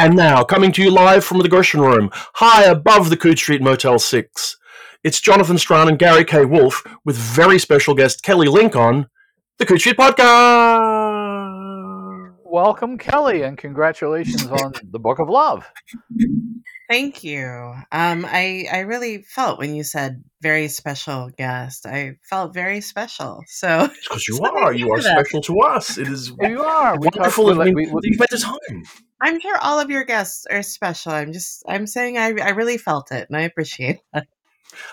And now, coming to you live from the Gresham Room, high above the Coode Street Motel 6, it's Jonathan Strahan and Gary K. Wolfe with very special guest Kelly Link on the Coode Street Podcast. Welcome, Kelly, and congratulations on the Book of Love. Thank you. Um, I I really felt when you said very special guest. I felt very special. So Because you So are, you you are that. special to us. It is Here you are. We talked- wonderful we that let- we- we- that you've made the time. I'm sure all of your guests are special. I'm just I'm saying I I really felt it and I appreciate it.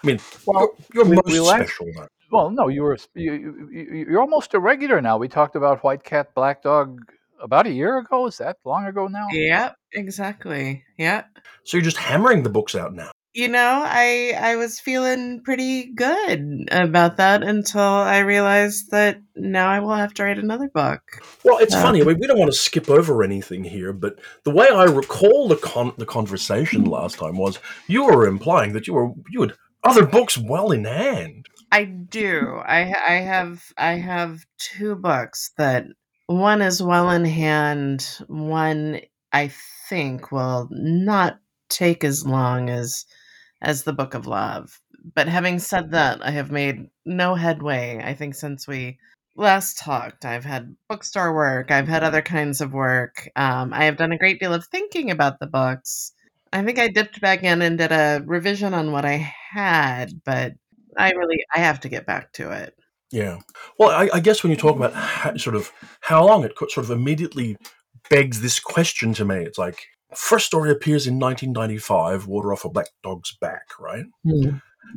I mean, Well, you're we- most we like- special. though. well, no, you were you, you, you- you're almost a regular now. We talked about White Cat, Black Dog about a year ago. Is that long ago now? Yep, exactly. Yep. So you're just hammering the books out now. You know, I I was feeling pretty good about that until I realized that now I will have to write another book. Well, it's funny. I mean, we don't want to skip over anything here, but the way I recall the con- the conversation mm-hmm. last time was you were implying that you were you had other books well in hand. I do. I I have I have two books that one is well in hand. One I think will not take as long as as the Book of Love. But having said that, I have made no headway. I think since we last talked, I've had bookstore work. I've had other kinds of work. Um, I have done a great deal of thinking about the books. I think I dipped back in and did a revision on what I had, but I really I have to get back to it. Yeah. Well, I, I guess when you talk about how, sort of how long it sort of immediately begs this question to me. It's like first story appears in 1995, Water Off a Black Dog's Back, right?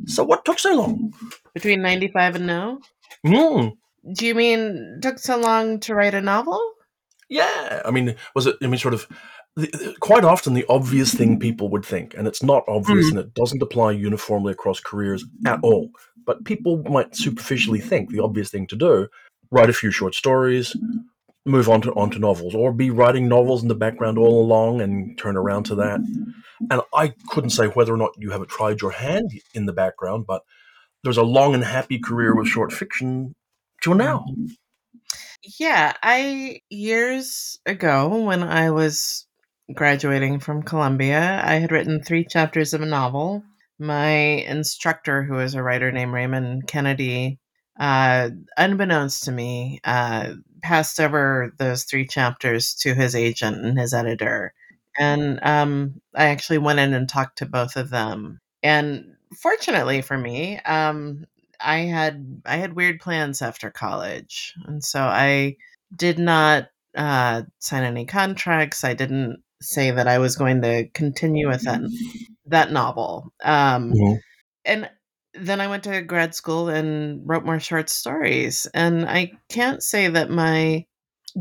So what took so long? Between 95 and now? Mm, Do you mean took so long to write a novel? yeah. I mean, was it? I mean, sort of. The, the- quite often, the obvious thing people would think, and it's not obvious, and it doesn't apply uniformly across careers at all. But people might superficially think the obvious thing to do: write a few short stories, move on to onto novels, or be writing novels in the background all along and turn around to that. And I couldn't say whether or not you have tried your hand in the background, but there's a long and happy career with short fiction till now. Yeah, I years ago when I was graduating from Columbia, I had written three chapters of a novel. My instructor, who is a writer named Raymond Kennedy, uh, unbeknownst to me, uh, passed over those three chapters to his agent and his editor. And um, I actually went in and talked to both of them. And fortunately for me, um, I had I had weird plans after college, and so I did not uh, sign any contracts. I didn't say that I was going to continue with that that novel. Um, and then I went to grad school and wrote more short stories. And I can't say that my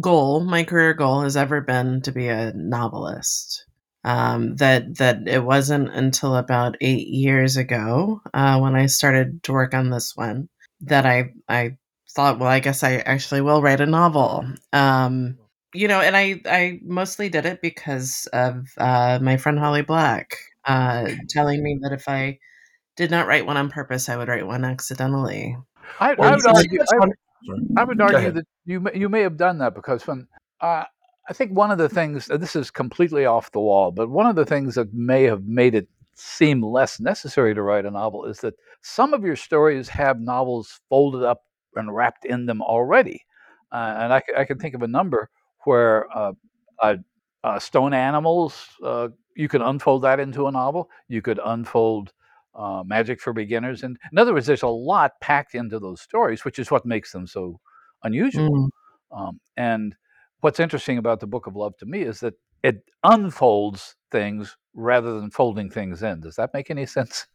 goal, my career goal, has ever been to be a novelist. Um, that that it wasn't until about eight years ago uh, when I started to work on this one that I I thought, well, I guess I actually will write a novel. Um, you know, and I I mostly did it because of uh, my friend Holly Black uh, telling me that if I did not write one on purpose, I would write one accidentally. I, Well, I would argue. I, I would argue that you may, you may have done that because when uh, I think one of the things this is completely off the wall, but one of the things that may have made it seem less necessary to write a novel is that some of your stories have novels folded up and wrapped in them already, uh, and I can think of a number where uh, uh, uh, Stone Animals uh, you could unfold that into a novel. You could unfold uh, Magic for Beginners, and in other words, there's a lot packed into those stories, which is what makes them so unusual. Mm. Um, and what's interesting about the Book of Love to me is that it unfolds things rather than folding things in. Does that make any sense?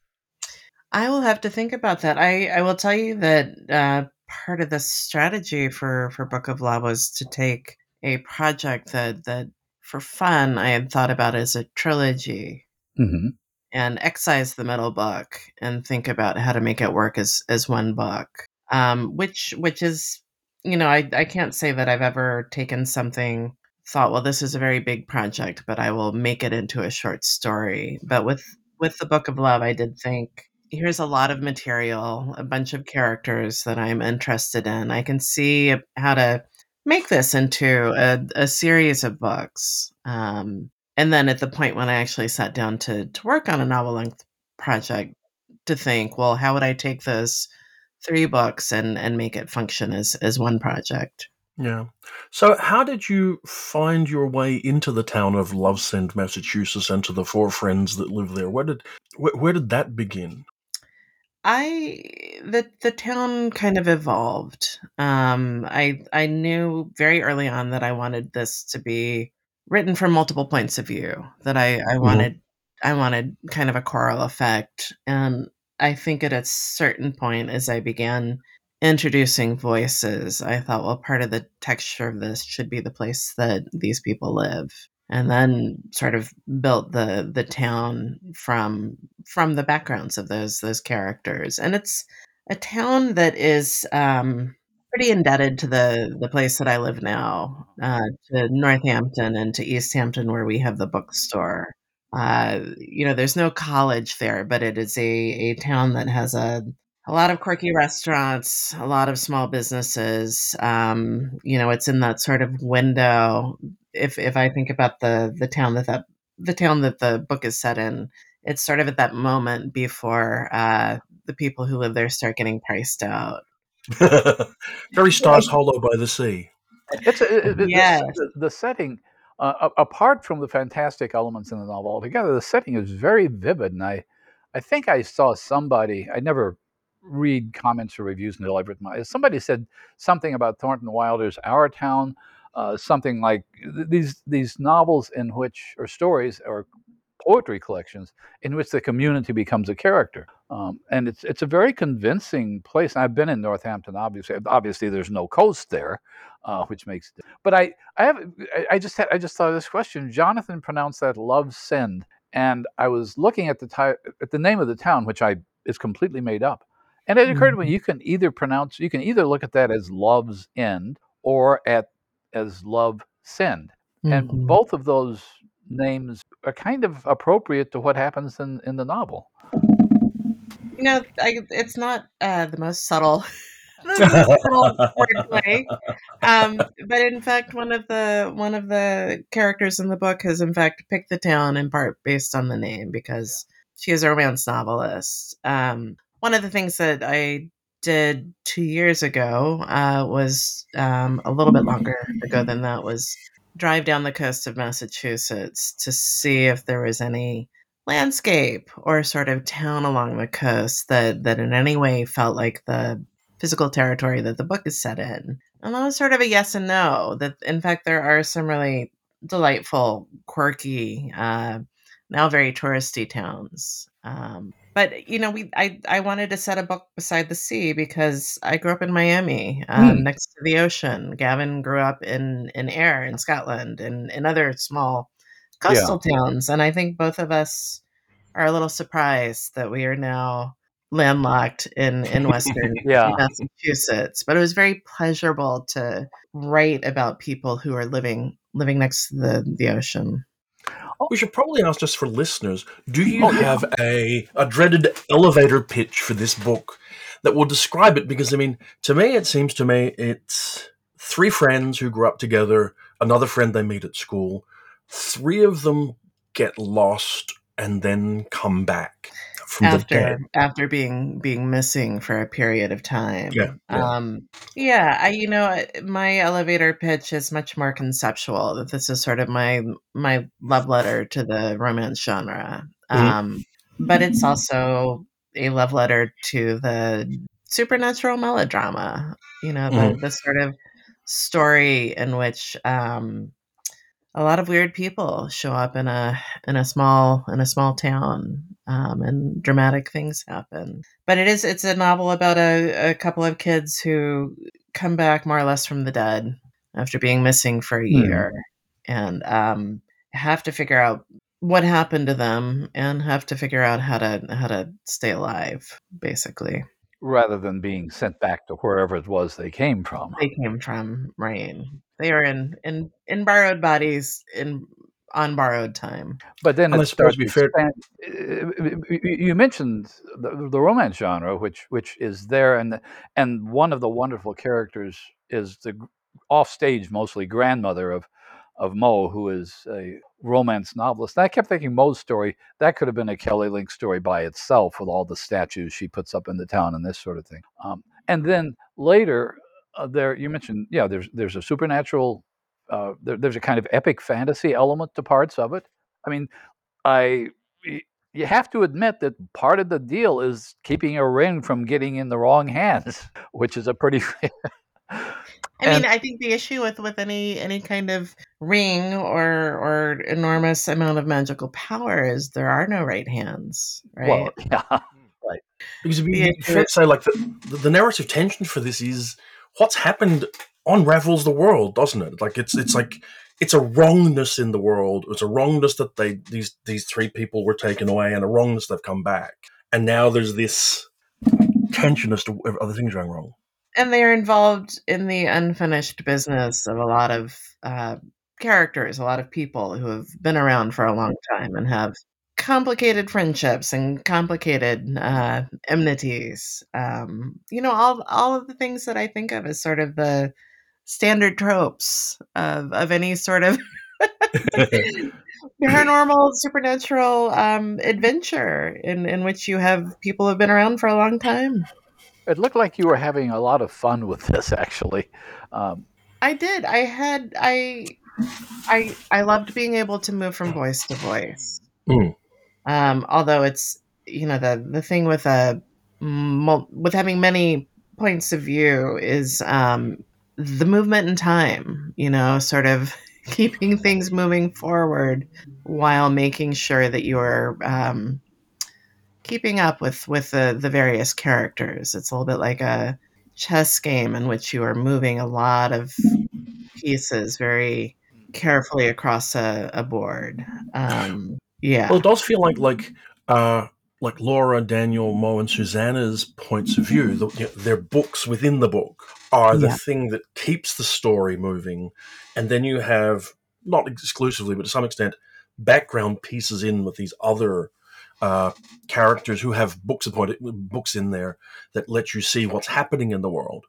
I will have to think about that. I, I will tell you that uh, part of the strategy for, for Book of Love was to take a project that, that for fun I had thought about as a trilogy Mm-hmm. And excise the middle book and think about how to make it work as, as one book. Um, which which is you know, I, I can't say that I've ever taken something thought, well, this is a very big project, but I will make it into a short story. But with with the Book of Love, I did think here's a lot of material, a bunch of characters that I'm interested in. I can see how to make this into a, a series of books. Um, and then at the point when I actually sat down to to work on a novel length project, to think, well, how would I take those three books and and make it function as as one project? Yeah. So, how did you find your way into the town of Lovesend, Massachusetts, and to the four friends that live there? Where did where, where did that begin? I the the town kind of evolved. Um, I I knew very early on that I wanted this to be written from multiple points of view. That I I Mhm. wanted I wanted kind of a choral effect, and I think at a certain point, as I began introducing voices, I thought, well, part of the texture of this should be the place that these people live, and then sort of built the the town from from the backgrounds of those those characters. And it's a town that is um, pretty indebted to the the place that I live now, uh, to Northampton and to Easthampton, where we have the bookstore. Uh, you know, there's no college there, but it is a a town that has a a lot of quirky restaurants, a lot of small businesses. Um, you know, it's in that sort of window. If if I think about the the town that that the town that the book is set in, it's sort of at that moment before uh, the people who live there start getting priced out. Very Stars Hollow by the Sea. It's a, it- it- the- Yes. the, the setting, uh, apart from the fantastic elements in the novel altogether, the setting is very vivid. And I, I think I saw somebody. I never read comments or reviews until I've written my. Somebody said something about Thornton Wilder's Our Town, uh, something like th- these these novels in which or stories or poetry collections in which the community becomes a character. Um, and it's it's a very convincing place. And I've been in Northampton, obviously. Obviously, there's no coast there, uh, which makes. it- But I I have I- just had, I just thought of this question. Jonathan pronounced that Love Send, and I was looking at the ti- at the name of the town, which I is completely made up. And it occurred to me you can either pronounce you can either look at that as Love's End or at as Love Send and Mhm. both of those names are kind of appropriate to what happens in, in the novel. You know, I, it's not uh, the most subtle, the most subtle wordplay. Um, but in fact, one of the one of the characters in the book has in fact picked the town in part based on the name because she is a romance novelist. Um, one of the things that I did two years ago uh, was um, a little bit longer ago than that was drive down the coast of Massachusetts to see if there was any landscape or sort of town along the coast that that in any way felt like the physical territory that the book is set in. And that was sort of a yes and no. That in fact there are some really delightful, quirky, uh, now very touristy towns. Um, but you know, we I I wanted to set a book beside the sea because I grew up in Miami, um, next to the ocean. Gavin grew up in in Ayr in Scotland and in other small Yeah. coastal towns, and I think both of us are a little surprised that we are now landlocked in in western Yeah. Massachusetts. But it was very pleasurable to write about people who are living living next to the the ocean. Oh, we should probably ask just for listeners: Do you Oh, yeah. have a a dreaded elevator pitch for this book that will describe it? Because I mean, to me, it seems to me it's three friends who grew up together, another friend they meet at school. Three of them get lost and then come back from the dead. after after being being missing for a period of time. Yeah, yeah. Um yeah, I you know my elevator pitch is much more conceptual that this is sort of my my love letter to the romance genre. Mhm. Um but it's also a love letter to the supernatural melodrama, you know, the Mhm. the sort of story in which um a lot of weird people show up in a in a small in a small town um, and dramatic things happen but it is it's a novel about a, a couple of kids who come back more or less from the dead after being missing for a Hmm. year and um, have to figure out what happened to them and have to figure out how to how to stay alive basically Rather than being sent back to wherever it was they came from. they came from rain they are in in in borrowed bodies in on borrowed time But then And I it starts we to fair- expand. uh, You you mentioned the, the romance genre, which which is there, and and one of the wonderful characters is the offstage mostly grandmother of of Mo, who is a romance novelist. And I kept thinking Mo's story that could have been a Kelly Link story by itself, with all the statues she puts up in the town and this sort of thing. Um, and then later, uh, there you mentioned, yeah, there's there's a supernatural, uh, there, there's a kind of epic fantasy element to parts of it. I mean, I you have to admit that part of the deal is keeping a ring from getting in the wrong hands, which is a pretty. I mean, I think the issue with with any any kind of ring or or enormous amount of magical power is there are no right hands, right? Well, yeah, right. Because it'd be fair say, like the, the the narrative tension for this is what's happened unravels the world, doesn't it? Like it's it's like it's a wrongness in the world. It's a wrongness that they these these three people were taken away, and a wrongness they've come back. And now there's this tension as to other things going wrong. And they are involved in the unfinished business of a lot of uh, characters, a lot of people who have been around for a long time and have complicated friendships and complicated uh, enmities. Um, you know, all all of the things that I think of as sort of the standard tropes of, of any sort of paranormal supernatural um, adventure in, in which you have people who've been around for a long time it looked like you were having a lot of fun with this actually um, i did i had i i i loved being able to move from voice to voice mm. Um, although it's you know the the thing with a with having many points of view is um, the movement in time, you know, sort of keeping things moving forward while making sure that you're um, keeping up with with the the various characters. It's a little bit like a chess game in which you are moving a lot of pieces very carefully across a, a board. Um, yeah. Well, it does feel like like uh, like Laura, Daniel, Mo, and Susanna's points of view, the, you know, their books within the book are the yeah. thing that keeps the story moving. And then you have, not exclusively, but to some extent, background pieces in with these other uh, characters who have books appointed, books in there that let you see what's happening in the world.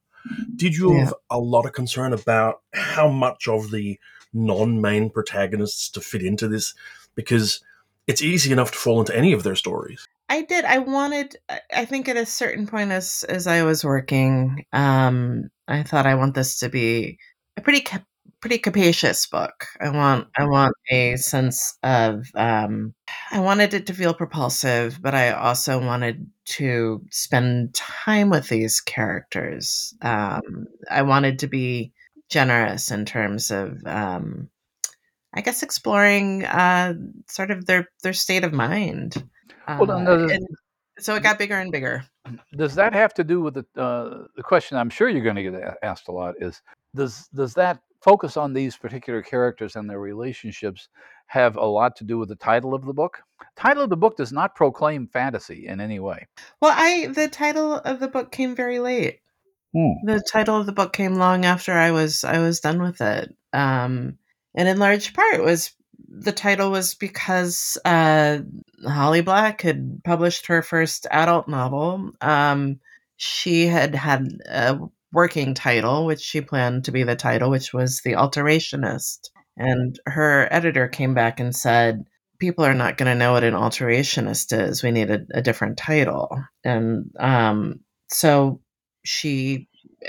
Did you yeah. have a lot of concern about how much of the non-main protagonists to fit into this? Because it's easy enough to fall into any of their stories. I did. I wanted. I think at a certain point, as as I was working, um, I thought I want this to be a pretty cap- pretty capacious book. I want I want a sense of. Um, I wanted it to feel propulsive, but I also wanted to spend time with these characters. Um, I wanted to be generous in terms of um, I guess exploring uh, sort of their their state of mind. well, uh, so it got bigger and bigger. Does that have to do with the uh, the question? I'm sure you're going to get asked a lot. Is does does that focus on these particular characters and their relationships have a lot to do with the title of the book? Title of the book does not proclaim fantasy in any way. Well, I the title of the book came very late. Hmm. The title of the book came long after I was I was done with it. Um, and in large part was the title was because uh, Holly Black had published her first adult novel. Um, she had had a working title, which she planned to be the title, which was The Alterationist. And her editor came back and said, People are not going to know what an alterationist is. We need a, a different title. And um, so she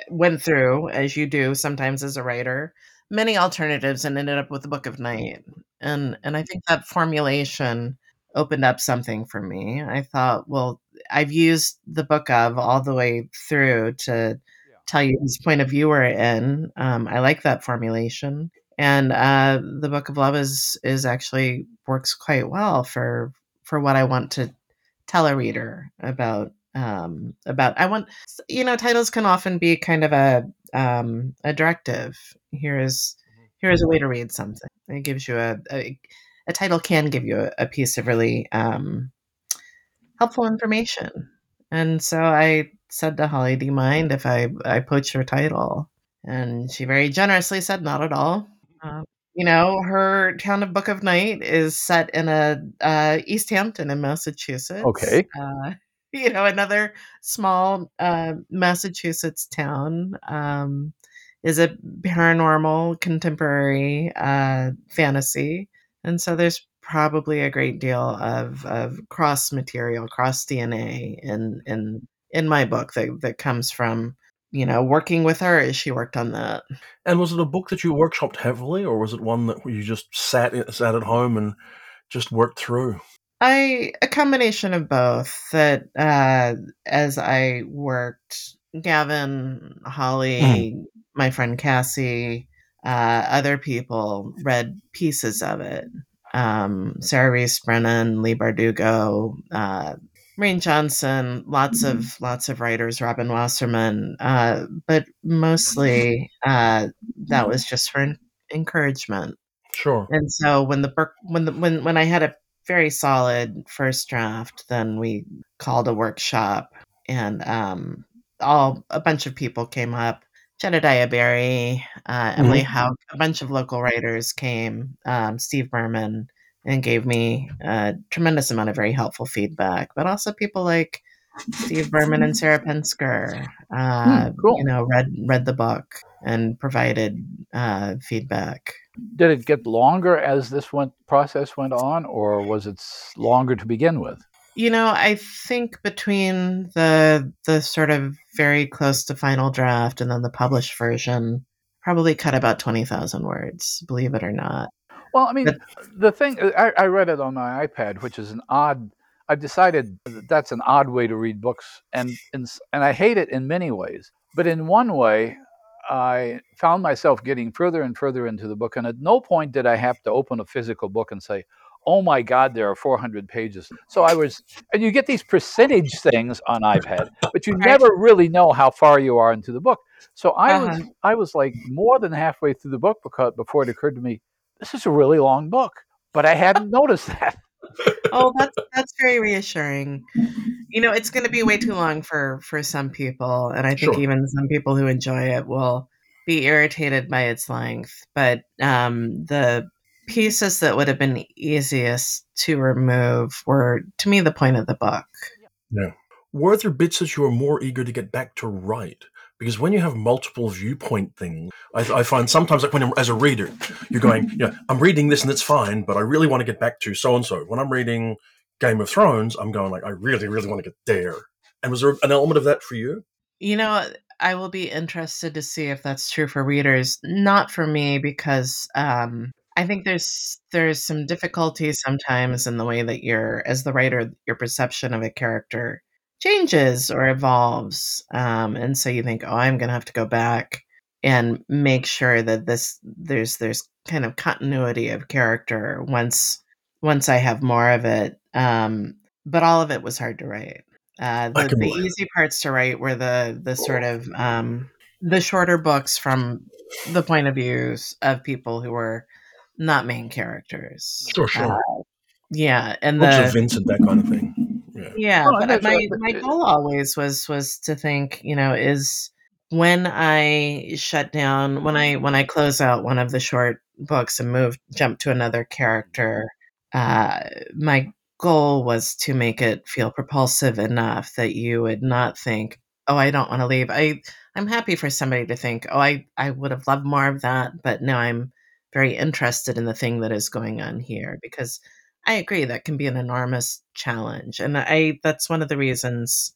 went through, as you do sometimes as a writer, many alternatives and ended up with the Book of Night. And and I think that formulation opened up something for me. I thought, well, I've used the book of all the way through to tell you whose point of view we're in. Um, I like that formulation, and uh, the Book of Love is is actually works quite well for for what I want to tell a reader about um, about. I want you know titles can often be kind of a um, a directive. Here is mm-hmm. here is a way to read something. It gives you a a, a title can give you a, a piece of really um, helpful information. And so I said to Holly, "Do you mind if I I poach your title?" And she very generously said, "Not at all." Uh, you know, her town of Book of Night is set in a uh, Easthampton in Massachusetts. Okay. Uh, you know, another small uh, Massachusetts town. Um, is a paranormal contemporary uh, fantasy, and so there's probably a great deal of, of cross material, cross DNA in in in my book that that comes from you know working with her as she worked on that. And was it a book that you workshopped heavily, or was it one that you just sat sat at home and just worked through? I a combination of both. That uh, as I worked, Gavin, Holly, mm. my friend Cassie, uh, other people read pieces of it. Um, Sarah Rees Brennan, Leigh Bardugo, uh, Rain Johnson, lots of mm-hmm. lots of writers, Robin Wasserman, uh, but mostly uh, that was just for encouragement. Sure. And so when the when the when when I had a very solid first draft. Then we called a workshop, and um, all a bunch of people came up. Jedediah Berry, uh, Emily mm-hmm. Hauk, a bunch of local writers came. Um, Steve Berman and gave me a tremendous amount of very helpful feedback, but also people like Steve Berman and Sarah Pinsker, uh, hmm, cool. you know, read read the book and provided uh, feedback. Did it get longer as this went process went on, or was it longer to begin with? You know, I think between the the sort of very close to final draft and then the published version, probably cut about twenty thousand words. Believe it or not. Well, I mean, but, the thing I, I read it on my iPad, which is an odd I've decided that that's an odd way to read books, and and, and I hate it in many ways. But in one way, I found myself getting further and further into the book, and at no point did I have to open a physical book and say, "Oh my God, there are 400 pages." So I was, and you get these percentage things on iPad, but you never really know how far you are into the book. So I uh-huh. was, I was like more than halfway through the book because before it occurred to me, this is a really long book, but I hadn't noticed that. Oh, that's that's very reassuring. You know, it's going to be way too long for for some people, and I think sure. even some people who enjoy it will be irritated by its length. But um, the pieces that would have been easiest to remove were, to me, the point of the book. Yeah. Were there bits that you were more eager to get back to write? Because when you have multiple viewpoint things, I, I find sometimes like when I'm, as a reader, you're going, yeah, I'm reading this and it's fine, but I really want to get back to so and so. When I'm reading Game of Thrones, I'm going like, I really, really want to get there. And was there an element of that for you? You know, I will be interested to see if that's true for readers. Not for me because um, I think there's there's some difficulty sometimes in the way that you're, as the writer, your perception of a character changes or evolves. Um, and so you think, oh, I'm going to have to go back and make sure that this there's there's kind of continuity of character once once I have more of it. Um, but all of it was hard to write. Uh, the, the easy parts to write were the the sort of um, the shorter books from the point of views of people who were not main characters. Sure, sure. Uh, yeah, and the Vincent, that kind of thing. Yeah, oh, but my my goal always was was to think, you know, is when I shut down, when I when I close out one of the short books and move jump to another character, uh, my goal was to make it feel propulsive enough that you would not think, "Oh, I don't want to leave." I I'm happy for somebody to think, "Oh, I I would have loved more of that," but now I'm very interested in the thing that is going on here because I agree that can be an enormous challenge. And I that's one of the reasons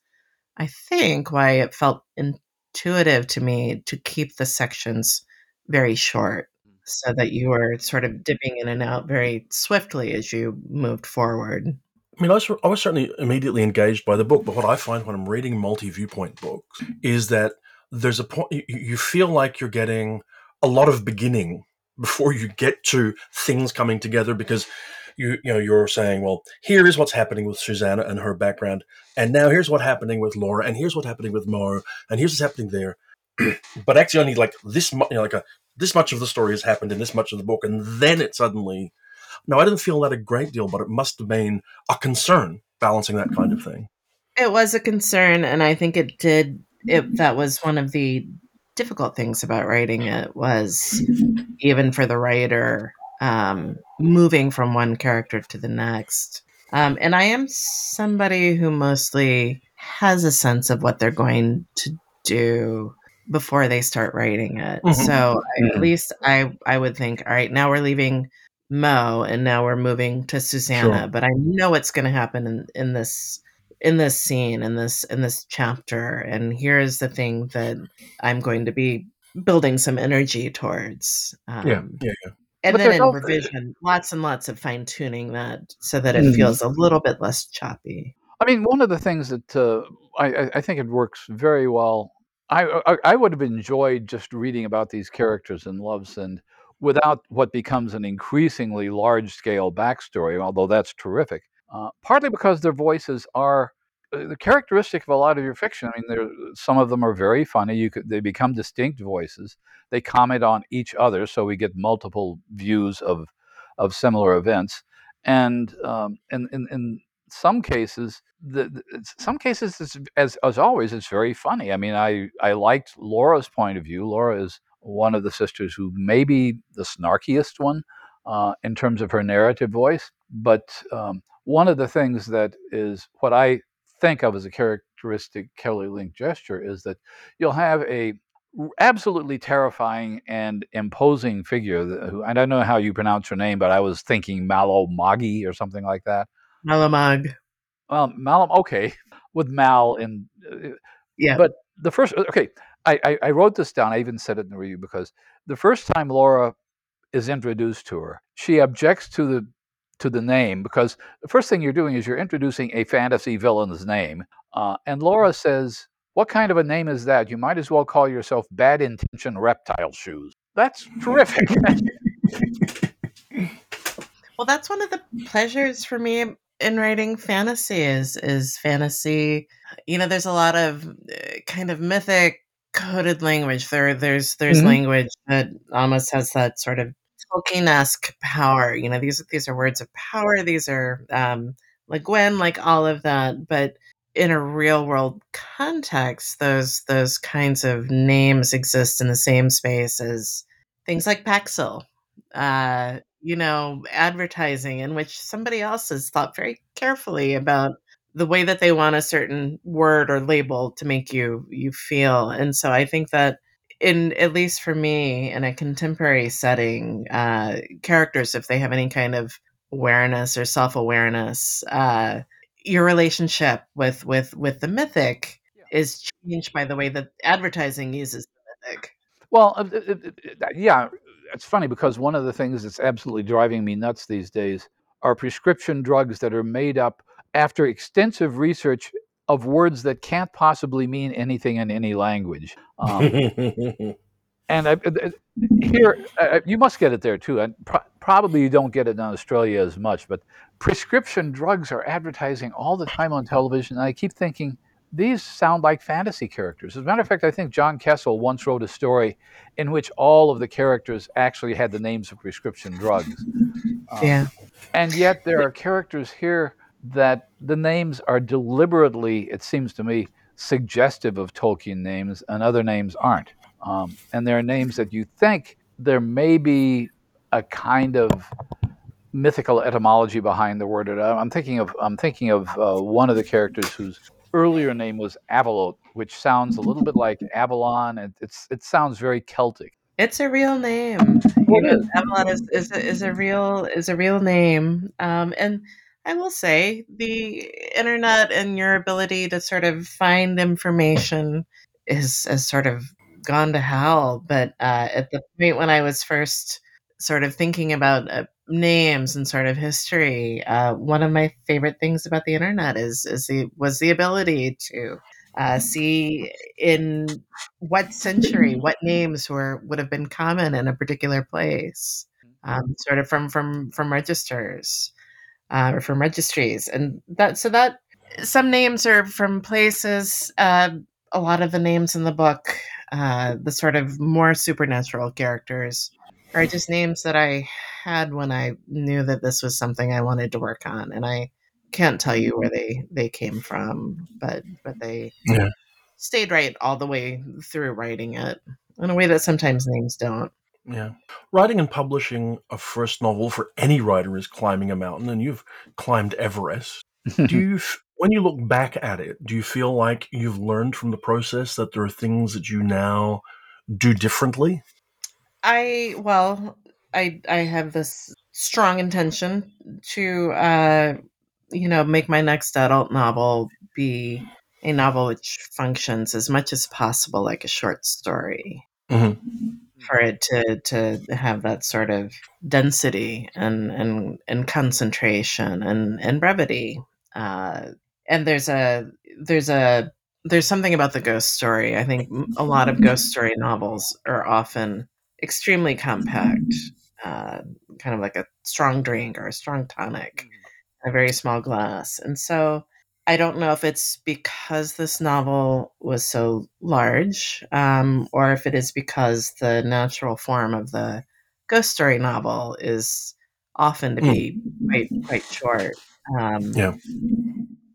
I think why it felt intuitive to me to keep the sections very short mm. so that you were sort of dipping in and out very swiftly as you moved forward. I mean, I was, I was certainly immediately engaged by the book, but what I find when I'm reading multi viewpoint books mm-hmm. is that there's a point you, you feel like you're getting a lot of beginning before you get to things coming together because you you know you're saying, well, here is what's happening with Susanna and her background, and now here's what's happening with Laura, and here's what's happening with Mo, and here's what's happening there. but actually, only like this, you know, like a this much of the story has happened in this much of the book, and then it suddenly. No, I didn't feel that a great deal, but it must have been a concern balancing that kind of mm-hmm. thing. It was a concern, and I think it did. It that was one of the difficult things about writing it was mm-hmm. even for the writer um, moving from one character to the next. Um, and I am somebody who mostly has a sense of what they're going to do before they start writing it. Mhm. So I, Mhm. at least I I would think, all right, now we're leaving Mo and now we're moving to Susanna, Sure. but I know what's going to happen in, in this in this scene in this in this chapter and here's the thing that I'm going to be building some energy towards. Um, Yeah, yeah, yeah. And But then in also- revision, lots and lots of fine tuning that so that it Mhm. feels a little bit less choppy. I mean, one of the things that uh, I, I- think it works very well. I, I I would have enjoyed just reading about these characters in Love's-End without what becomes an increasingly large scale backstory, although that's terrific. Uh, partly because their voices are the characteristic of a lot of your fiction. I mean, there some of them are very funny. You could they become distinct voices. They comment on each other, so we get multiple views of of similar events. And um, in, in in some cases, the, the- some cases, as as always, it's very funny. I mean, I I liked Laura's point of view. Laura is one of the sisters who may be the snarkiest one uh, in terms of her narrative voice. But um, one of the things that is what I think of as a characteristic Kelly Link gesture is that you'll have a absolutely terrifying and imposing figure. Who I don't know how you pronounce her name, but I was thinking Malo Magi or something like that. Malamag. Well, Mal, okay, with Mal and uh, Yeah. but the first okay, I, I I wrote this down. I even said it in the review because the first time Laura is introduced to her, she objects to the to the name because the first thing you're doing is you're introducing a fantasy villain's name, uh, and Laura says, "What kind of a name is that? You might as well call yourself Bad Intention Reptile Shoes." That's terrific. Well, that's one of the pleasures for me in writing fantasy is is fantasy. You know, there's a lot of uh, kind of mythic coded language. There, there's there's Mhm. language that almost has that sort of Tolkien-esque power. You know, these these are words of power. These are um, like Gwen, like all of that. But in a real world context, those those kinds of names exist in the same space as things like Paxil uh, you know, advertising in which somebody else has thought very carefully about the way that they want a certain word or label to make you you feel. And so I think that in at least for me in a contemporary setting, uh, characters if they have any kind of awareness or self-awareness, uh, your relationship with with with the mythic Yeah. is changed by the way that advertising uses the mythic. Well, uh, uh, uh, uh, yeah, it's funny because one of the things that's absolutely driving me nuts these days are prescription drugs that are made up after extensive research of words that can't possibly mean anything in any language. Um, and I, uh, uh, here, uh, you must get it there too. And pro- probably you don't get it in Australia as much, but prescription drugs are advertising all the time on television. And I keep thinking, these sound like fantasy characters. As a matter of fact, I think John Kessel once wrote a story in which all of the characters actually had the names of prescription drugs. Um, Yeah. And yet there are characters here that the names are deliberately, it seems to me, suggestive of Tolkien names, and other names aren't. Um, and there are names that you think there may be a kind of mythical etymology behind the word. I'm thinking of I'm thinking of uh, one of the characters whose earlier name was Avalot, which sounds a little bit like Avalon. and It's it sounds very Celtic. It's a real name. Well, You it know, is. Avalon is, is, a, is a real is a real name. Um, and I will say the internet and your ability to sort of find information is has sort of gone to hell. But uh, at the point when I was first sort of thinking about uh, names and sort of history, uh, one of my favorite things about the internet is is the was the ability to uh, see in what century what names were would have been common in a particular place um, sort of from from from registers uh, or from registries and that so that some names are from places uh, a lot of the names in the book uh, the sort of more supernatural characters are just names that i had when i knew that this was something i wanted to work on and i can't tell you where they they came from but but they Yeah. stayed right all the way through writing it in a way that sometimes names don't. Yeah. Writing and publishing a first novel for any writer is climbing a mountain, and you've climbed Everest. Do you when you look back at it, do you feel like you've learned from the process that there are things that you now do differently? I well, I I have this strong intention to uh you know make my next adult novel be a novel which functions as much as possible like a short story Mm-hmm. For it to to have that sort of density and and and concentration and and brevity uh and there's a there's a there's something about the ghost story. I think a lot of ghost story novels are often extremely compact uh kind of like a strong drink or a strong tonic a very small glass. And so I don't know if it's because this novel was so large, um, or if it is because the natural form of the ghost story novel is often to be quite quite short. Um, Yeah.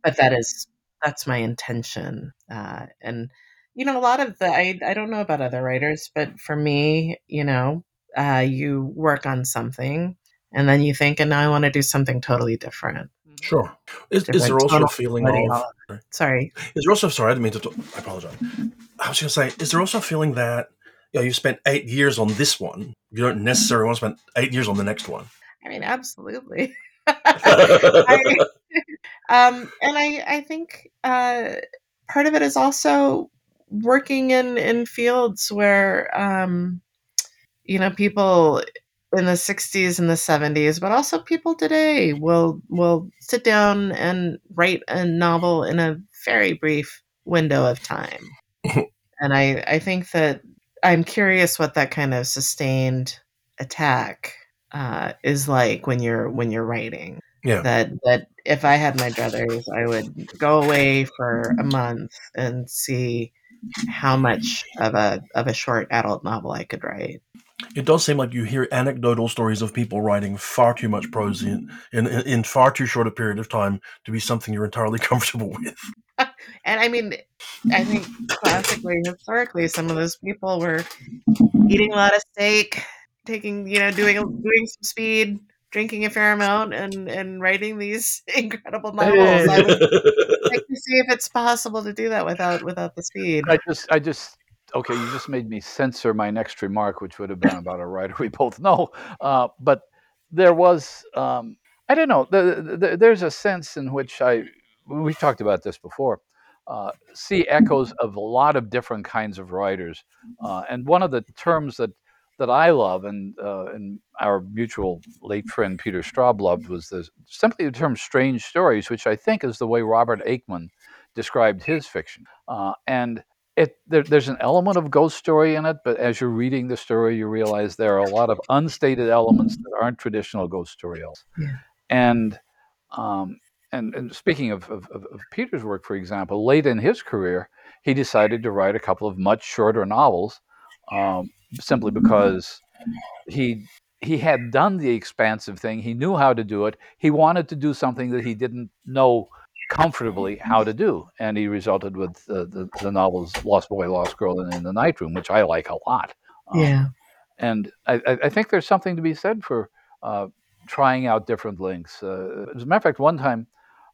but that is that's my intention, uh, and you know, a lot of the I I don't know about other writers, but for me, you know, uh, you work on something, and then you think, and now I want to do something totally different. Sure. Is, is there also a feeling of? uh, Sorry. Is there also? Sorry, I didn't mean to. Talk, I apologize. I was going to say, is there also a feeling that you know you spent eight years on this one, you don't necessarily want to spend eight years on the next one? I mean, absolutely. I, um, and I, I think uh, part of it is also working in in fields where um, you know people in the 60s and the 70s but also people today will will sit down and write a novel in a very brief window of time. And i i think that i'm curious what that kind of sustained attack uh, is like when you're when you're writing. Yeah. that that if i had my druthers i would go away for a month and see how much of a of a short adult novel i could write It does seem like you hear anecdotal stories of people writing far too much prose in, in, in far too short a period of time to be something you're entirely comfortable with. And I mean, I think classically, historically, some of those people were eating a lot of steak, taking, you know, doing doing some speed, drinking a fair amount, and and writing these incredible novels. I would like to see if it's possible to do that without without the speed. I just, I just, okay, you just made me censor my next remark, which would have been about a writer we both know. Uh, but there was, um, I don't know, the, the, there's a sense in which I, we've talked about this before, uh, see echoes of a lot of different kinds of writers. Uh, and one of the terms that, that I love and, uh, and our mutual late friend Peter Straub loved was the, simply the term strange stories, which I think is the way Robert Aickman described his fiction. Uh, and it there, there's an element of ghost story in it, but as you're reading the story, you realize there are a lot of unstated elements that aren't traditional ghost story elements. Yeah. And um, and and speaking of, of, of of Peter's work, for example, late in his career, he decided to write a couple of much shorter novels, um, simply because he he had done the expansive thing. He knew how to do it. He wanted to do something that he didn't know comfortably how to do, and he resulted with uh, the the novels "Lost Boy, Lost Girl" and "In the Night Room," which I like a lot. Um, Yeah, and I, I think there's something to be said for uh, trying out different links. Uh, as a matter of fact, one time,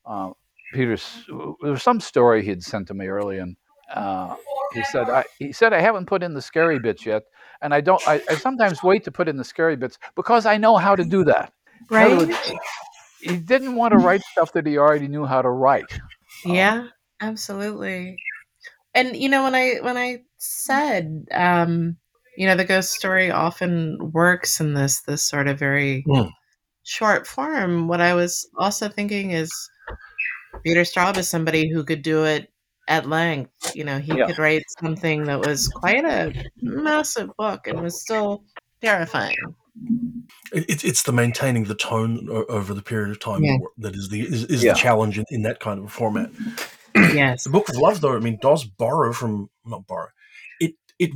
uh, Peter's there was some story he'd sent to me early, and uh, he said I, he said I haven't put in the scary bits yet, and I don't. I, I sometimes wait to put in the scary bits because I know how to do that. Right. Words, he didn't want to write stuff that he already knew how to write. Um, Yeah, absolutely. And you know, when I when I said, um, you know, the ghost story often works in this this sort of very Mm. short form. What I was also thinking is Peter Straub is somebody who could do it at length. You know, he Yeah. could write something that was quite a massive book and was still terrifying. It, it's it's the maintaining the tone over the period of time Yeah. that is the is, is Yeah. the challenge in, in that kind of a format. Yes. The Book of Love, though, I mean, does borrow from not borrow. It it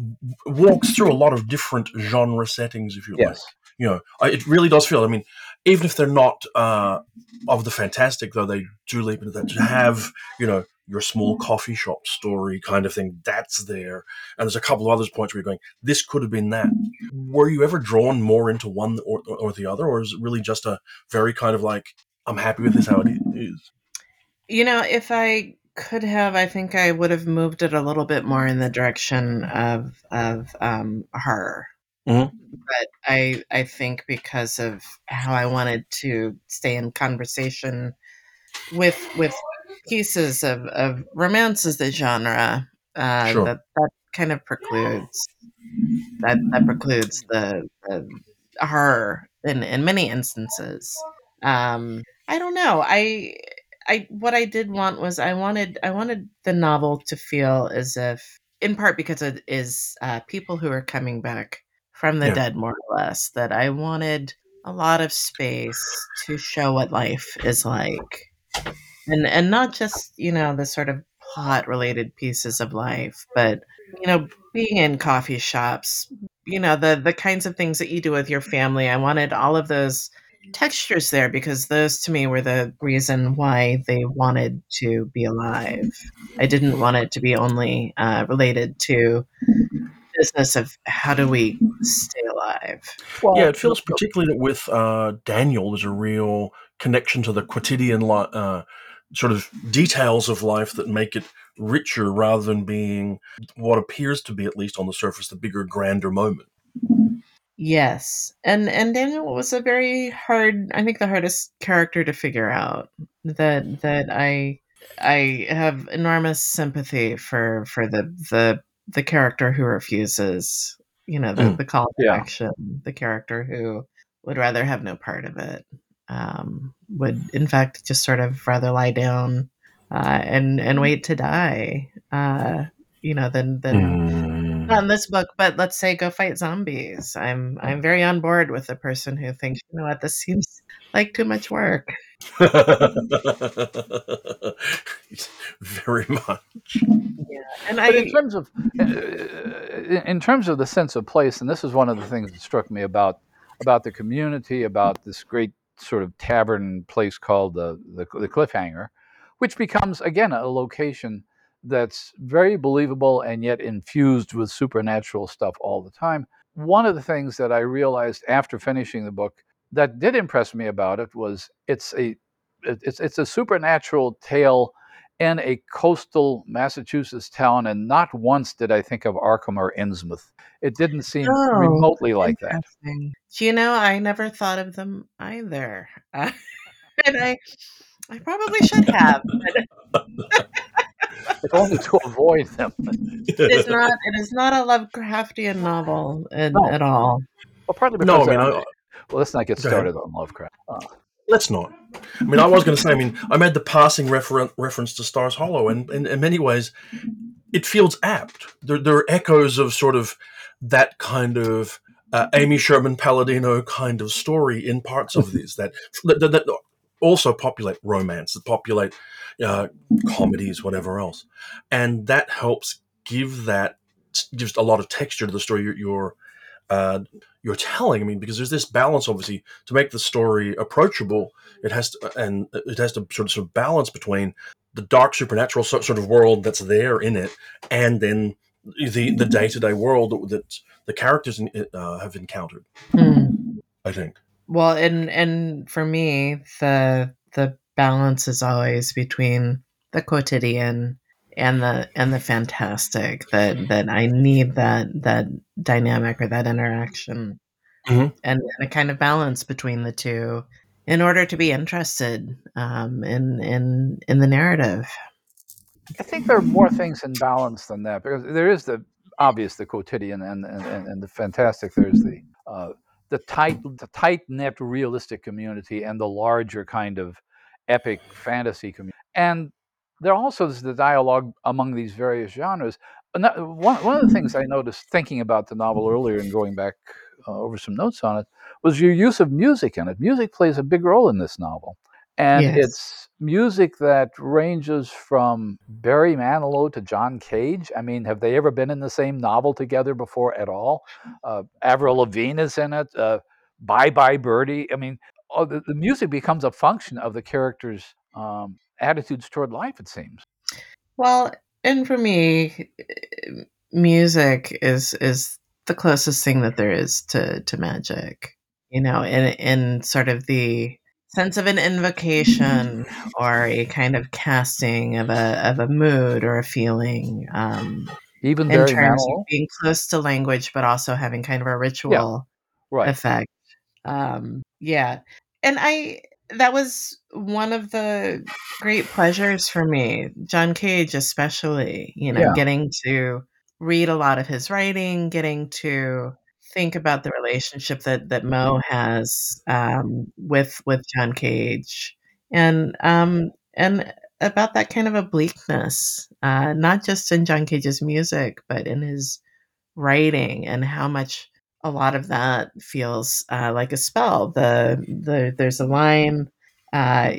walks through a lot of different genre settings, if you like. You know, it really does feel. I mean, even if they're not uh, of the fantastic, though, they do leap into that. To have you know your small coffee shop story kind of thing, that's there. And there's a couple of other points where you're going, this could have been that. Were you ever drawn more into one or, or the other, or is it really just a very kind of like, I'm happy with this how it is? You know, if I could have, I think I would have moved it a little bit more in the direction of of um, horror. Mhm. But I I think because of how I wanted to stay in conversation with with pieces of, of romance as the genre, uh, Sure. that that kind of precludes that that precludes the, the horror in in many instances. Um, I don't know. I I what I did want was I wanted I wanted the novel to feel as if, in part because it is uh, people who are coming back from the Yeah. dead, more or less. That I wanted a lot of space to show what life is like, and and not just you know the sort of plot related pieces of life, but you know being in coffee shops, you know the the kinds of things that you do with your family. I wanted all of those textures there because those to me were the reason why they wanted to be alive. I didn't want it to be only uh, related to business of how do we stay alive. Well, yeah, it feels particularly that with uh, Daniel, there's a real connection to the quotidian li- uh, sort of details of life that make it richer rather than being what appears to be, at least on the surface, the bigger, grander moment. Yes, and and Daniel was a very hard. I think the hardest character to figure out. That that I I have enormous sympathy for for the the the character who refuses. You know the Mm. the call to Yeah. action. The character who would rather have no part of it. Um, would in fact just sort of rather lie down uh, and and wait to die. Uh, you know than than Mm. not in this book, but let's say go fight zombies. I'm I'm very on board with the person who thinks, you know what, this seems like too much work. Very much. Yeah, And But in terms of uh, in in terms of the sense of place, and this is one of the things that struck me about about the community, about this great sort of tavern place called the the, the Cliffhanger, which becomes again a location that's very believable and yet infused with supernatural stuff all the time. One of the things that I realized after finishing the book that did impress me about it was it's a it's it's a supernatural tale in a coastal Massachusetts town, and not once did I think of Arkham or Innsmouth. It didn't seem Oh, remotely like that. you know I never thought of them either. Uh, and I I probably should have. But If only to avoid them. it is not it is not a Lovecraftian novel in, No. at all. Well, partly because No, I mean, I'm- I, well, let's not get Go ahead. started on Lovecraft. Uh, let's not. I mean, I was going to say. I mean, I made the passing referen- reference to Stars Hollow, and, and in many ways, it feels apt. There, there are echoes of sort of that kind of uh, Amy Sherman Palladino kind of story in parts of these that that, that, also populate romance, that populate uh, comedies, whatever else, and that helps give that gives a lot of texture to the story you're. you're uh, you're telling. I mean, because there's this balance, obviously, to make the story approachable. It has to, and it has to sort of, sort of balance between the dark supernatural so- sort of world that's there in it, and then the the day to day world that, the characters in, it, uh, have encountered. Hmm. I think. Well, and and for me, the the balance is always between the quotidian and the and the fantastic. That that I need that that dynamic or that interaction, Mhm. and, and a kind of balance between the two, in order to be interested um, in in in the narrative. I think there are more things in balance than that because there is the obvious, the quotidian, and and, and, and the fantastic. There's the uh, the tight, the tight knit, realistic community, and the larger kind of epic fantasy community. And there also is the dialogue among these various genres. One one of the things I noticed thinking about the novel earlier and going back uh, over some notes on it was your use of music in it. Music plays a big role in this novel and Yes. it's music that ranges from Barry Manilow to John Cage. I mean, have they ever been in the same novel together before at all? Uh, Avril Lavigne is in it. Uh, Bye Bye Birdie. I mean, all the, the music becomes a function of the characters' um, attitudes toward life. It seems. Well, and for me, eh, music is is the closest thing that there is to to magic. You know, in in sort of the sense of an invocation or a kind of casting of a of a mood or a feeling. Um, Even in terms of being close to language, but also having kind of a ritual Right. effect. Um, yeah, and I that was one of the great pleasures for me, John Cage especially. You know, Yeah. getting to read a lot of his writing, getting to think about the relationship that that Mo has um, with with John Cage, and um, and about that kind of obliqueness, uh, not just in John Cage's music, but in his writing and how much a lot of that feels uh, like a spell. The the there's a line, uh,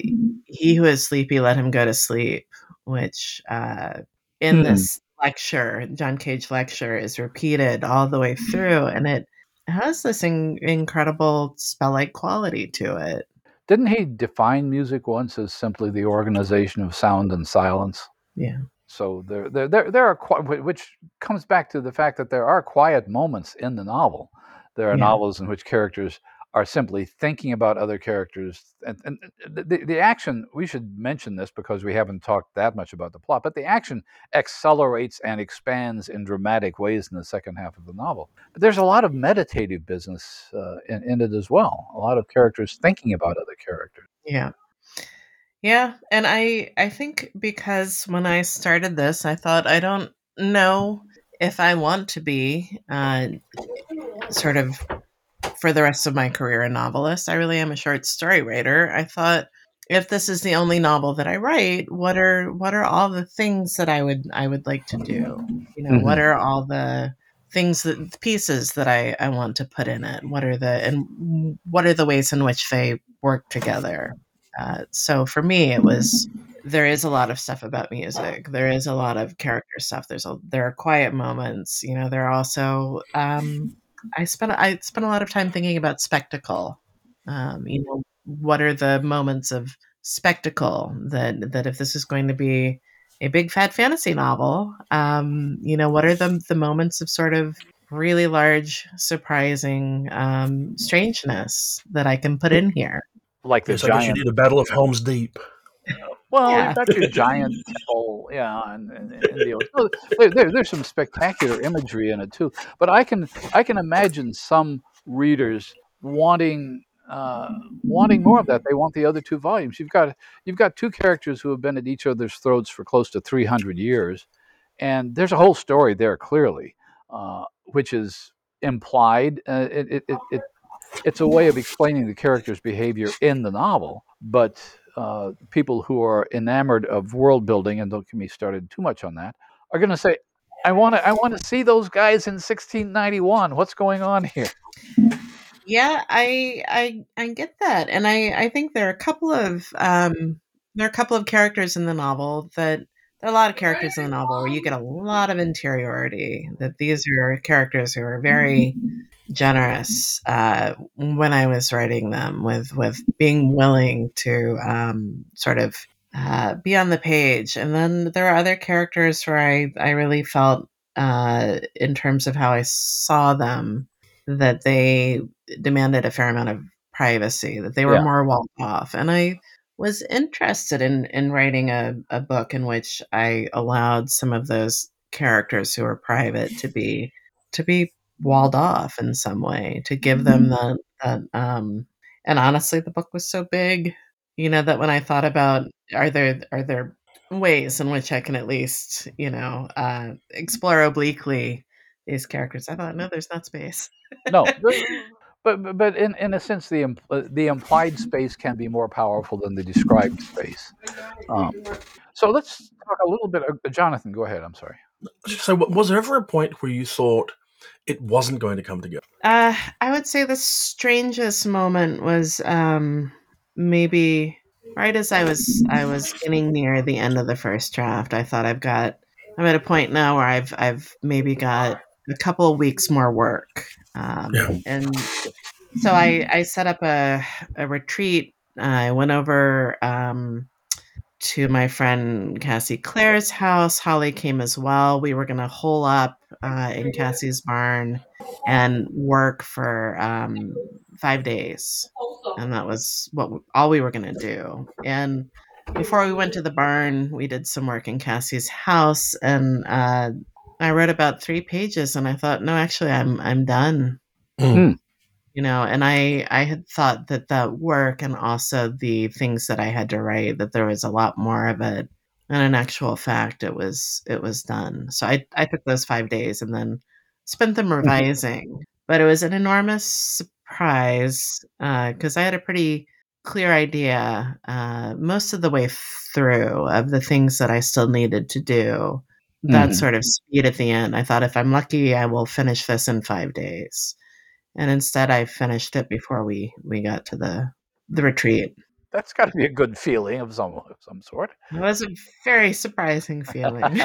"He who is sleepy, let him go to sleep," which uh, in Hmm. this lecture, John Cage lecture, is repeated all the way through, and it has this in- incredible spell-like quality to it. Didn't he define music once as simply the organization of sound and silence? Yeah. So there, there, there, there are which comes back to the fact that there are quiet moments in the novel. There are Yeah. novels in which characters are simply thinking about other characters, and, and the, the action. We should mention this because we haven't talked that much about the plot, but the action accelerates and expands in dramatic ways in the second half of the novel. But there's a lot of meditative business uh, in, in it as well. A lot of characters thinking about other characters. Yeah. Yeah, and I I think because when I started this, I thought I don't know if I want to be uh, sort of for the rest of my career a novelist. I really am a short story writer. I thought if this is the only novel that I write, what are what are all the things that I would I would like to do? You know, what are all the things that the pieces that I, I want to put in it? What are the and what are the ways in which they work together? Uh, so for me, it was there is a lot of stuff about music. There is a lot of character stuff. There's a there are quiet moments. You know, there are also um, I spent I spent a lot of time thinking about spectacle. Um, you know, what are the moments of spectacle that that if this is going to be a big fat fantasy novel, um, you know, what are the the moments of sort of really large, surprising um, strangeness that I can put in here? Like the Yes, I guess you giant need a battle of Helm's Deep. Well, Yeah. you've got your giant temple, yeah, and, and, and the, so there, there, there's some spectacular imagery in it too. But I can I can imagine some readers wanting uh, wanting more of that. They want the other two volumes. You've got you've got two characters who have been at each other's throats for close to 300 years, and there's a whole story there clearly, uh, which is implied. Uh, it, it, it, it it's a way of explaining the character's behavior in the novel, but uh, people who are enamored of world building and don't get me started too much on that are going to say, "I want to, I want to see those guys in 1691. What's going on here?" Yeah, I I I get that, and I I think there are a couple of um there are a couple of characters in the novel that there are a lot of characters in the novel where you get a lot of interiority. That these are characters who are very generous uh, when I was writing them, with with being willing to um, sort of uh, be on the page. And then there are other characters where I I really felt uh, in terms of how I saw them that they demanded a fair amount of privacy, that they were Yeah. more walled off, and I was interested in in writing a, a book in which I allowed some of those characters who are private to be to be walled off in some way to give them that that um and honestly the book was so big you know that when i thought about are there are there ways in which i can at least you know uh explore obliquely these characters? I thought no there's not space. No, the- but but- but in, in a sense, the imp- uh, the implied space can be more powerful than the described space. Um, so let's talk a little bit. Uh, Jonathan, go ahead. I'm sorry. So, was there ever a point where you thought it wasn't going to come together? Uh, I would say the strangest moment was um, maybe right as I was I was getting near the end of the first draft. I thought I've got I'm at a point now where I've I've maybe got a couple of weeks more work, um, Yeah. and so I I set up a a retreat. I went over um, to my friend Cassie Clare's house. Holly came as well. We were going to hole up uh, in Cassie's barn and work for um, five days. and that was what all we were going to do. And before we went to the barn, we did some work in Cassie's house, and uh, I wrote about three pages, and I thought, no, actually, I'm I'm done. Mm. You know, and I I had thought that that work and also the things that I had to write that there was a lot more of it, and in actual fact, it was it was done. So I I took those five days and then spent them revising, but it was an enormous surprise because I had a pretty clear idea uh, most of the way through of the things that I still needed to do. That Mhm. sort of speed at the end. I thought if I'm lucky, I will finish this in five days, and instead, I finished it before we we got to the the retreat. That's got to be a good feeling of some of some sort. It was a very surprising feeling.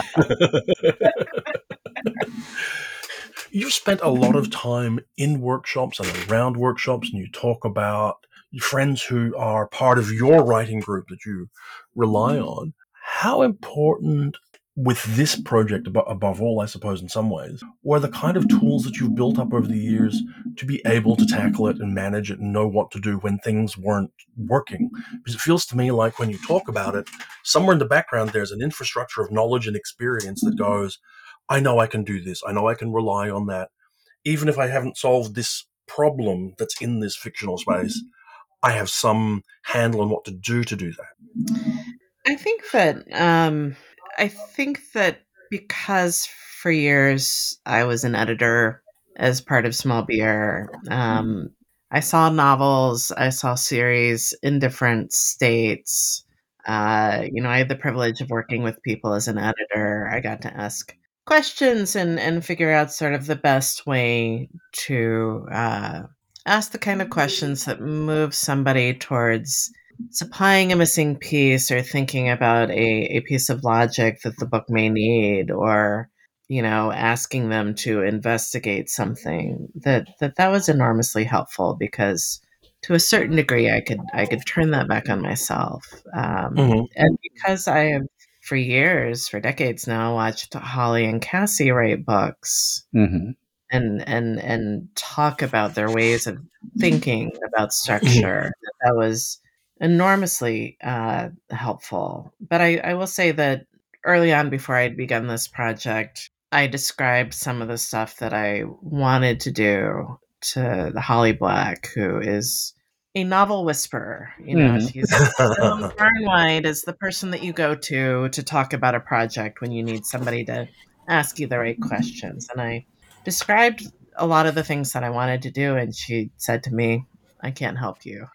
You've spent a lot of time in workshops and around workshops, and you talk about your friends who are part of your writing group that you rely mm-hmm. on. How important with this project, abo- above all, I suppose, in some ways, were the kind of tools that you've built up over the years to be able to tackle it and manage it and know what to do when things weren't working? Because it feels to me like when you talk about it, somewhere in the background, there's an infrastructure of knowledge and experience that goes, I know I can do this. I know I can rely on that. Even if I haven't solved this problem that's in this fictional space, I have some handle on what to do to do that. I think that um, I think that because for years I was an editor as part of Small Beer, um, I saw novels, I saw series in different states. Uh, you know, I had the privilege of working with people as an editor. I got to ask questions and and figure out sort of the best way to uh, ask the kind of questions that move somebody towards supplying a missing piece or thinking about a, a piece of logic that the book may need or you know asking them to investigate something that that that was enormously helpful because to a certain degree i could i could turn that back on myself um, Mhm. and because i have for years for decades now watched holly and cassie write books hmm and and and talk about their ways of thinking about structure. that was enormously uh, helpful. But I, I will say that early on, before I'd begun this project, I described some of the stuff that I wanted to do to the Holly Black, who is a novel whisperer. You know, Mhm. she's um, Wide is the person that you go to to talk about a project when you need somebody to ask you the right questions. And I described a lot of the things that I wanted to do, and she said to me, I can't help you.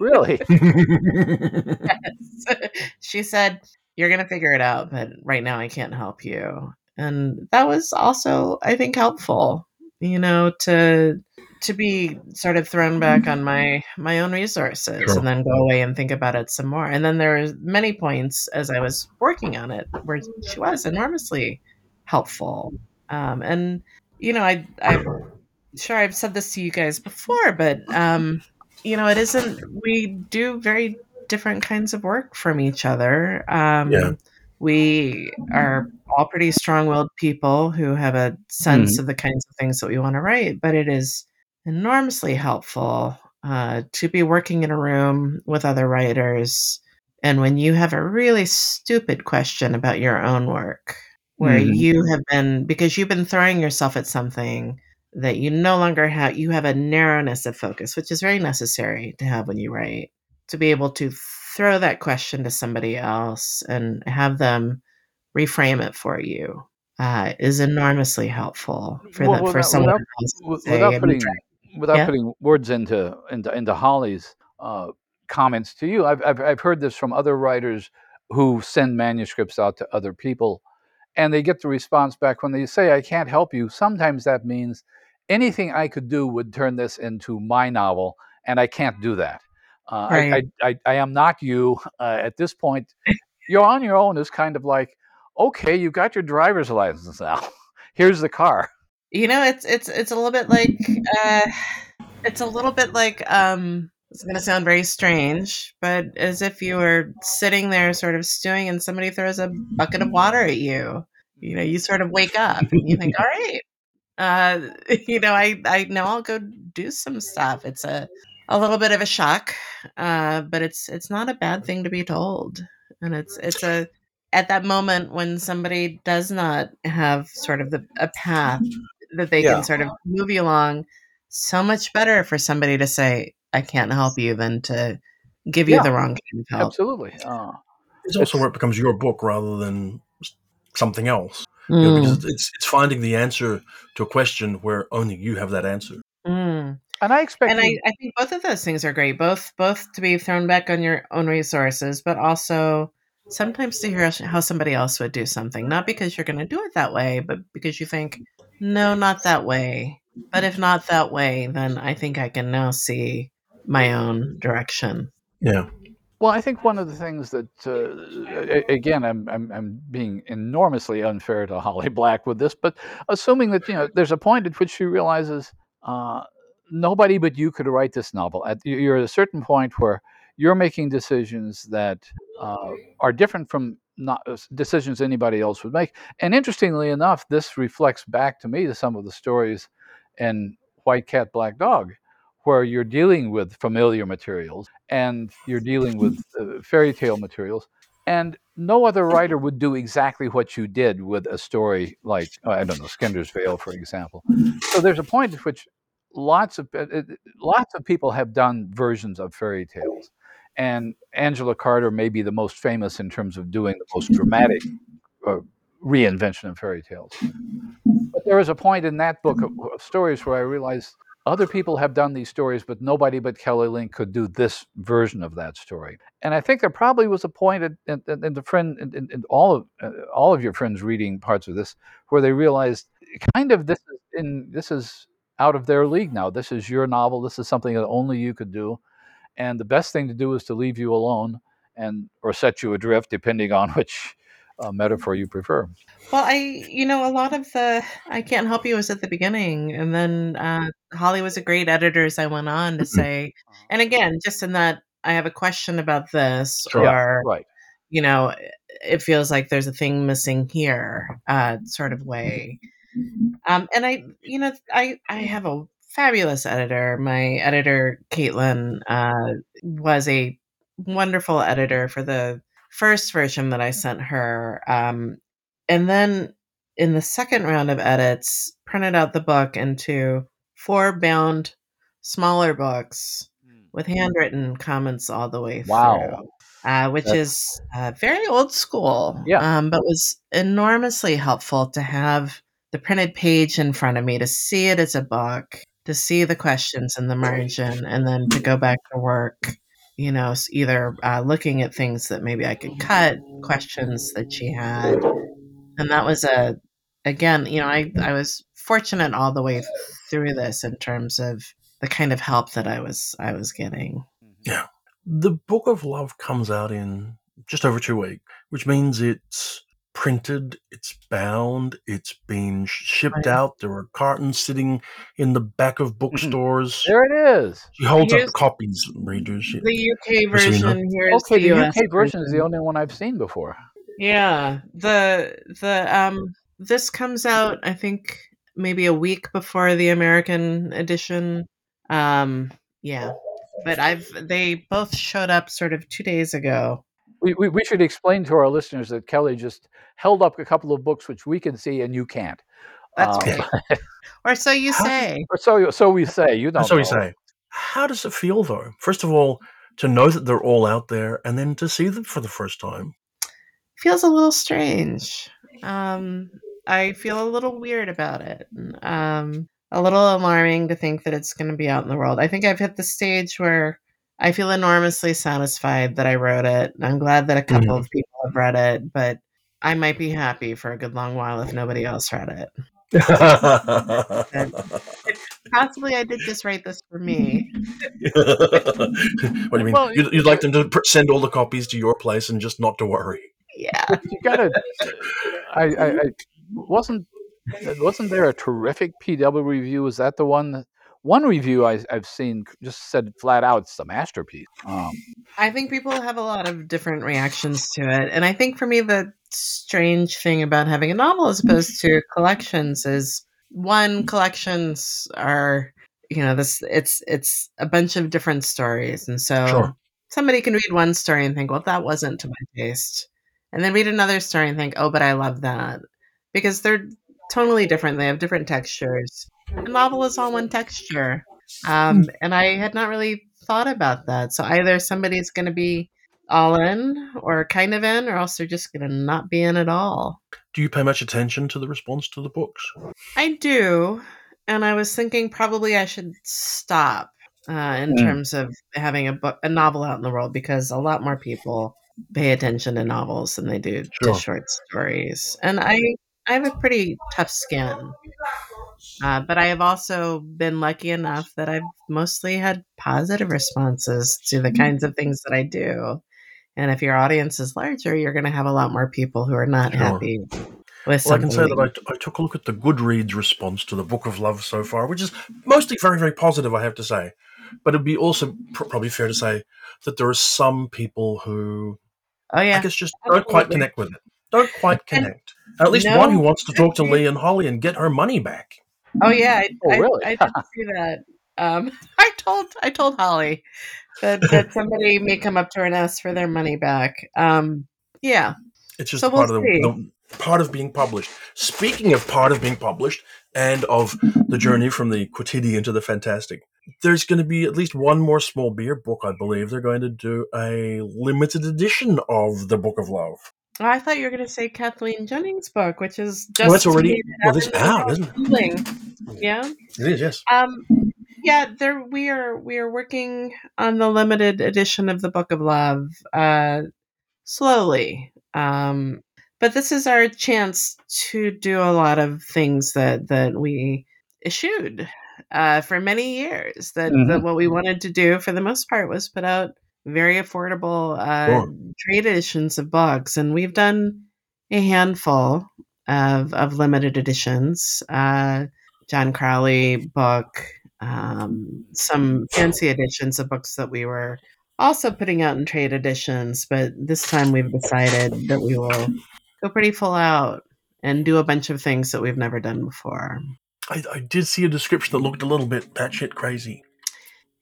Really? yes. she said, You're going to figure it out, but right now I can't help you. And that was also, I think, helpful, you know, to to be sort of thrown back on my my own resources Sure. and then go away and think about it some more. And then there were many points as I was working on it where she was enormously helpful. Um, and you know, I I'm sure I've said this to you guys before, but um, you know, it isn't. We do very different kinds of work from each other. Um, Yeah. We are all pretty strong-willed people who have a sense of the kinds of things that we want to write, but it is enormously helpful uh, to be working in a room with other writers. And when you have a really stupid question about your own work, where Mhm. you have been, because you've been throwing yourself at something that you no longer have, you have a narrowness of focus, which is very necessary to have when you write, to be able to throw that question to somebody else and have them reframe it for you uh, is enormously helpful for, Well, the, for without- someone without- else to W- say, without putting without Yeah. putting words into into, into Holly's uh, comments to you, I've, I've I've heard this from other writers who send manuscripts out to other people, and they get the response back when they say, "I can't help you." Sometimes that means anything I could do would turn this into my novel, and I can't do that. Uh, I, Right. I, I I am not you uh, at this point. You're on your own. Is kind of like, okay, you've got your driver's license now. Here's the car. You know, it's it's it's a little bit like uh, it's a little bit like um, it's going to sound very strange, but as if you were sitting there, sort of stewing, and somebody throws a bucket of water at you. You know, you sort of wake up and you think, "All right, uh, you know, I I know I'll go do some stuff." It's a a little bit of a shock, uh, but it's it's not a bad thing to be told, and it's it's a at that moment when somebody does not have sort of the a path that they Yeah. can sort of move you along, so much better for somebody to say, "I can't help you," than to give you Yeah. the wrong kind of help. Absolutely. Uh, It's also where it becomes your book rather than something else. You know, Mm, because it's it's finding the answer to a question where only you have that answer. mm. and I expect And I, I think both of those things are great. Both both to be thrown back on your own resources, but also sometimes to hear how somebody else would do something. Not because you're going to do it that way, but because you think, no, not that way. But if not that way, then I think I can now see my own direction. Yeah. Well, I think one of the things that, uh, again, I'm, I'm I'm being enormously unfair to Holly Black with this, but assuming that you know there's a point at which she realizes uh, nobody but you could write this novel. At you- you're at a certain point where you're making decisions that uh, are different from not uh, decisions anybody else would make. And interestingly enough, this reflects back to me to some of the stories in White Cat, Black Dog, where you're dealing with familiar materials and you're dealing with uh, fairy tale materials. And no other writer would do exactly what you did with a story like, uh, I don't know, Skinder's Veil, for example. So there's a point at which lots of uh, uh, lots of people have done versions of fairy tales, and Angela Carter may be the most famous in terms of doing the most dramatic uh, reinvention of fairy tales. But there was a point in that book of, of stories where I realized other people have done these stories, but nobody but Kelly Link could do this version of that story. And I think there probably was a point in, in, in the friend, in, in, all of uh, all of your friends reading parts of this, where they realized kind of this is in this is out of their league now. This is your novel. This is something that only you could do. And the best thing to do is to leave you alone and or set you adrift, depending on which uh, metaphor you prefer. Well, I, you know, a lot of the I can't help you was at the beginning, and then uh, Holly was a great editor as I went on to Mhm. say, and again, just in that I have a question about this, Sure. or Right. you know, it feels like there's a thing missing here, uh, sort of way. Um, and I, you know, I I have a fabulous editor. My editor, Caitlin, uh, was a wonderful editor for the first version that I sent her. Um, and then in the second round of edits, printed out the book into four bound smaller books with handwritten comments all the way Wow. through. Uh, which That's- is uh, very old school, Yeah. um, but was enormously helpful to have the printed page in front of me to see it as a book, to see the questions in the margin, and then to go back to work. You know, either uh, looking at things that maybe I could cut, questions that she had, and that was a again. You know, I I was fortunate all the way through this in terms of the kind of help that I was I was getting. Yeah. The Book of Love comes out in just over two weeks, which means it's printed, it's bound, it's being shipped Right. out. There are cartons sitting in the back of bookstores. There it is. She holds Here's- up copies, readers. The UK Just so you know. version here's Okay, the, US UK version is the only one I've seen before. Yeah, the the um this comes out I think maybe a week before the American edition. Um yeah. But I've they both showed up sort of 2 days ago. We, we, we should explain to our listeners that Kelly just held up a couple of books which we can see and you can't. That's Um, right. Or so you say. Or so so we say. You don't. That's what we say. How does it feel, though? First of all, to know that they're all out there, and then to see them for the first time. Feels a little strange. Um I feel a little weird about it. Um a little alarming to think that it's going to be out in the world. I think I've hit the stage where I feel enormously satisfied that I wrote it. I'm glad that a couple Mhm. of people have read it, but I might be happy for a good long while if nobody else read it. Possibly I did just write this for me. what do you mean? Well, you'd, you'd like them to pr- send all the copies to your place and just not to worry. Yeah. You gotta. I, I, I wasn't. Wasn't there a terrific PW review? Is that the one? One review I, I've seen just said flat out it's a masterpiece. Um, I think people have a lot of different reactions to it. And I think for me, the strange thing about having a novel as opposed to collections is one, collections are you know this it's it's a bunch of different stories and so Sure. somebody can read one story and think well that wasn't to my taste and then read another story and think oh but i love that because they're totally different they have different textures a novel is all one texture um, and i had not really thought about that so either somebody's going to be all in or kind of in or else they're just going to not be in at all Do you pay much attention to the response to the books? I do, and I was thinking probably I should stop uh, in Mm. terms of having a book, a novel out in the world because a lot more people pay attention to novels than they do Sure. to short stories, and I I have a pretty tough skin. Uh, but I have also been lucky enough that I've mostly had positive responses to the kinds of things that I do. And if your audience is larger, you're going to have a lot more people who are not Sure. happy Well, I can say that that I, I took a look at the Goodreads response to the Book of Love so far, which is mostly very, very positive, I have to say. But it'd be also pr- probably fair to say that there are some people who oh yeah, I guess just don't quite connect with it. Don't quite And connect. At least no, one who wants to talk to Lee and Holly and get her money back. Oh yeah, I, Oh, really? I did see that. Um, I told I told Holly that that somebody may come up to her and ask for their money back. Um, yeah, It's just So part we'll of the, the part of being published. Speaking of part of being published and of the journey from the quotidian to the fantastic, there's going to be at least one more small beer book. I believe they're going to do a limited edition of the Book of Love. Oh, I thought you were going to say Kathleen Jennings' book, which is just Well, that's already well, it's out in the out, world isn't it? Yeah. It is, yes. Um, yeah, there we are. We are working on the limited edition of the Book of Love. Uh, slowly. Um, but this is our chance to do a lot of things that that we eschewed uh, for many years. That, that what we wanted to do for the most part was put out very affordable uh, Sure. trade editions of books, and we've done a handful of of limited editions. Uh, John Crowley book, um, some fancy editions of books that we were also putting out in trade editions, but this time we've decided that we will go pretty full out and do a bunch of things that we've never done before. I, I did see a description that looked a little bit batshit crazy.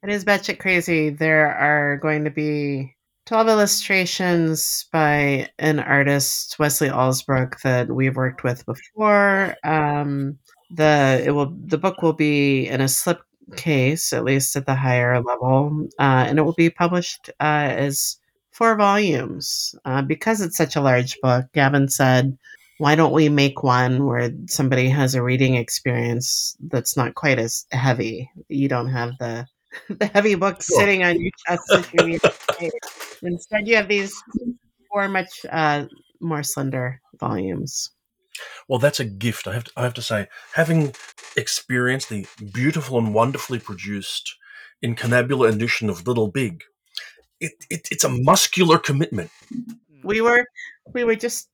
It is batshit crazy. There are going to be 12 illustrations by an artist, Wesley Allsbrook, that we've worked with before. Um, the it will the book will be in a slip case, at least at the higher level, uh, and it will be published uh, as four volumes. Uh, because it's such a large book, Gavin said, "Why don't we make one where somebody has a reading experience that's not quite as heavy? You don't have the the heavy book Sure. sitting on your chest. Instead, you have these four much uh, more slender volumes. Well, that's a gift. I have to, I have to say, having experienced the beautiful and wonderfully produced incunabula edition of Little Big, it, it, it's a muscular commitment. We were we were just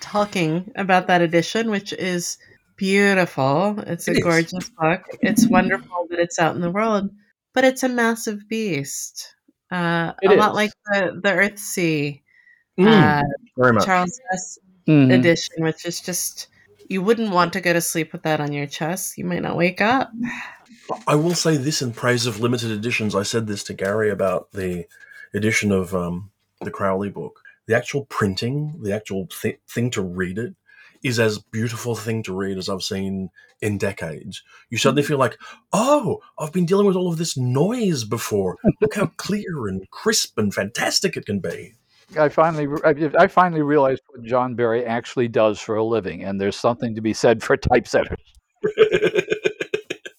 talking about that edition, which is beautiful. It's a It gorgeous book. It's wonderful that it's out in the world, but it's a massive beast. Uh, It a lot like the the Earthsea Mm, uh. Charles Vess Mhm. edition, which is just you wouldn't want to go to sleep with that on your chest. You might not wake up. I will say this in praise of limited editions. I said this to Gary about the edition of um, the Crowley book. The actual printing, the actual th- thing to read it, is as beautiful a thing to read as I've seen in decades. You suddenly feel like, oh, I've been dealing with all of this noise before. Look how clear and crisp and fantastic it can be. I finally, I I finally realized what John Berry actually does for a living, and there's something to be said for typesetters.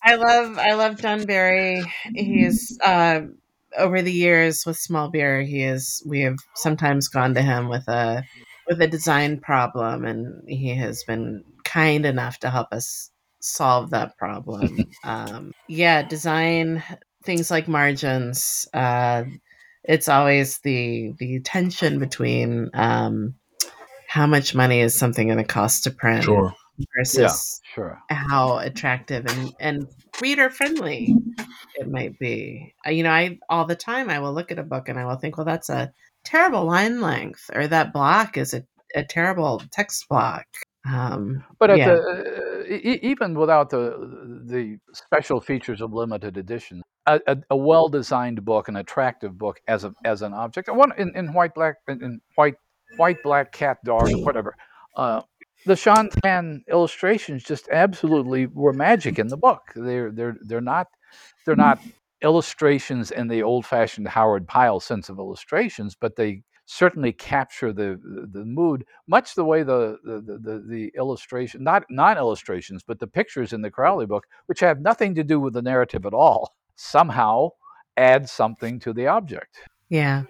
I love I love John Berry. He's uh, over the years with Small Beer. He is we have sometimes gone to him with a with a design problem, and he has been kind enough to help us solve that problem. um, yeah, design things like margins. Uh, it's always the the tension between um, how much money is something going to cost to print sure. versus Sure. how attractive and, and reader friendly it might be. You know, I all the time I will look at a book and I will think, well, that's a terrible line length, or that block is a, a terrible text block. Um, But at yeah. the e- even without the the special features of limited edition, a, a, a well-designed book, an attractive book as a as an object, one in, in white, black, in, white, white, black, cat, dog, whatever. Uh, the Sean Tan illustrations just absolutely were magic in the book. They're they're they're not they're not illustrations in the old-fashioned Howard Pyle sense of illustrations, but they certainly capture the the mood, much the way the the the, the illustration not not illustrations, but the pictures in the Crowley book, which have nothing to do with the narrative at all, somehow add something to the object. Yeah,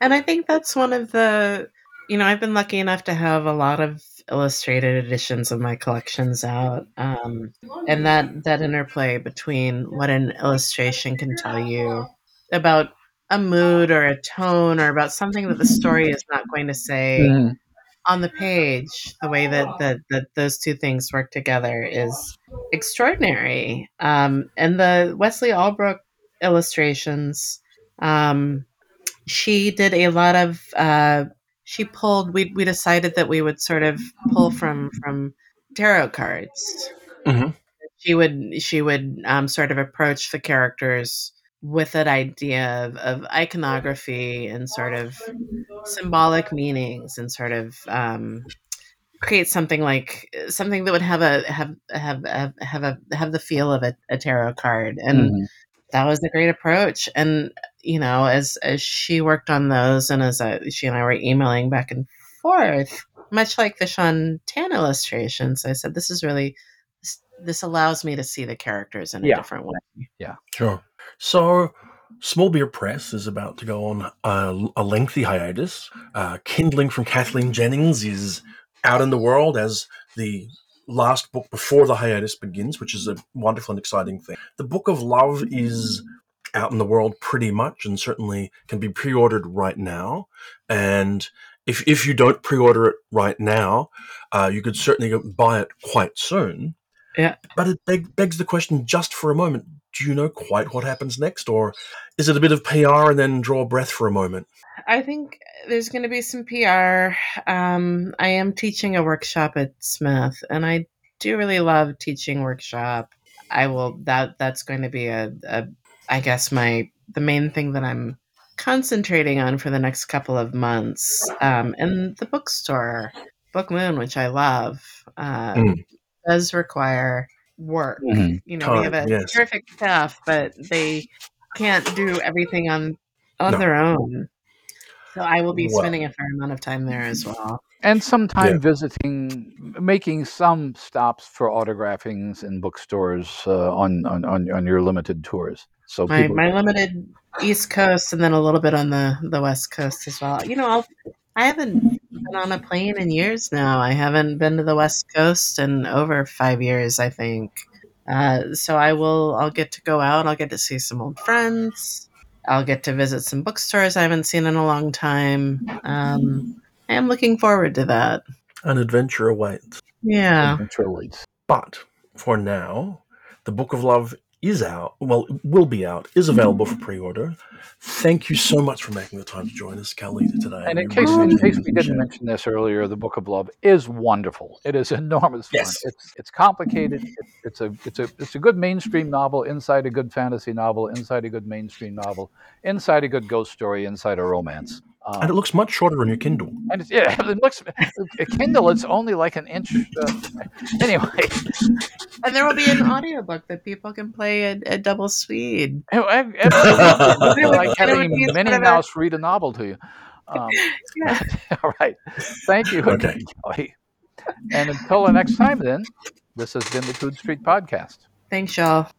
and I think that's one of the you know I've been lucky enough to have a lot of illustrated editions of my collections out um, and that that interplay between what an illustration can tell you about a mood or a tone or about something that the story is not going to say mm. on the page the way that, that that those two things work together is extraordinary um, and the wesley allsbrook illustrations um, she did a lot of uh, she pulled we we decided that we would sort of pull from from tarot cards. Mm-hmm. She would she would um, sort of approach the characters with that idea of, of iconography and sort of symbolic meanings and sort of um, create something like something that would have a have have have, have a have the feel of a, a tarot card and mm-hmm. That was a great approach and you know, as as she worked on those, and as I, she and I were emailing back and forth, much like the Sean Tan illustrations, I said, "This is really this, this allows me to see the characters in a yeah. different way." Yeah, sure. So, Small Beer Press is about to go on a, a lengthy hiatus. Uh, Kindling from Kathleen Jennings is out in the world as the last book before the hiatus begins, which is a wonderful and exciting thing. The Book of Love is out in the world pretty much and certainly can be pre-ordered right now. And if, if you don't pre-order it right now, uh, you could certainly buy it quite soon. Yeah. But it beg, begs the question just for a moment, do you know quite what happens next? Or is it a bit of PR and then draw breath for a moment? I think there's going to be some PR. Um, I am teaching a workshop at Smith, and I do really love teaching workshop. I will that that's going to be a, a I guess my the main thing that I'm concentrating on for the next couple of months. Um, and the bookstore, Book Moon, which I love, uh, mm. does require work. Mm-hmm. You know, we have a yes. terrific staff, but they can't do everything on on no. their own. So I will be well, spending a fair amount of time there as well. And some time yeah. visiting, making some stops for autographings in bookstores uh, on, on, on, on your limited tours. So my, people... my limited East Coast and then a little bit on the, the West Coast as well. You know, I'll, I haven't been on a plane in years now. I haven't been to the West Coast in over five years, I think. Uh, so I will. I'll get to go out. I'll get to see some old friends. I'll get to visit some bookstores I haven't seen in a long time. Um, I am looking forward to that. An adventure awaits. Yeah. Adventure awaits. But for now, the Book of Love is out, well, will be out, is available for mm-hmm. pre-order. Thank you so much for making the time to join us, Kelly, today. And in case, in case we didn't mention this earlier, the Book of Love is wonderful. It is enormous fun. Yes. It's it's complicated. It's a it's a it's a good mainstream novel inside a good fantasy novel, inside a good mainstream novel, inside a good ghost story, inside a romance. Um, and it looks much shorter on your Kindle. And it's, yeah, it looks a Kindle. It's only like an inch. Uh, anyway, and there will be an audiobook that people can play at, at double speed. I feel like having Minnie Mouse read a novel to you. Um, yeah. all right. Thank you, okay. Kelly. And until the next time, then, this has been the Coode Street Podcast. Thanks, y'all.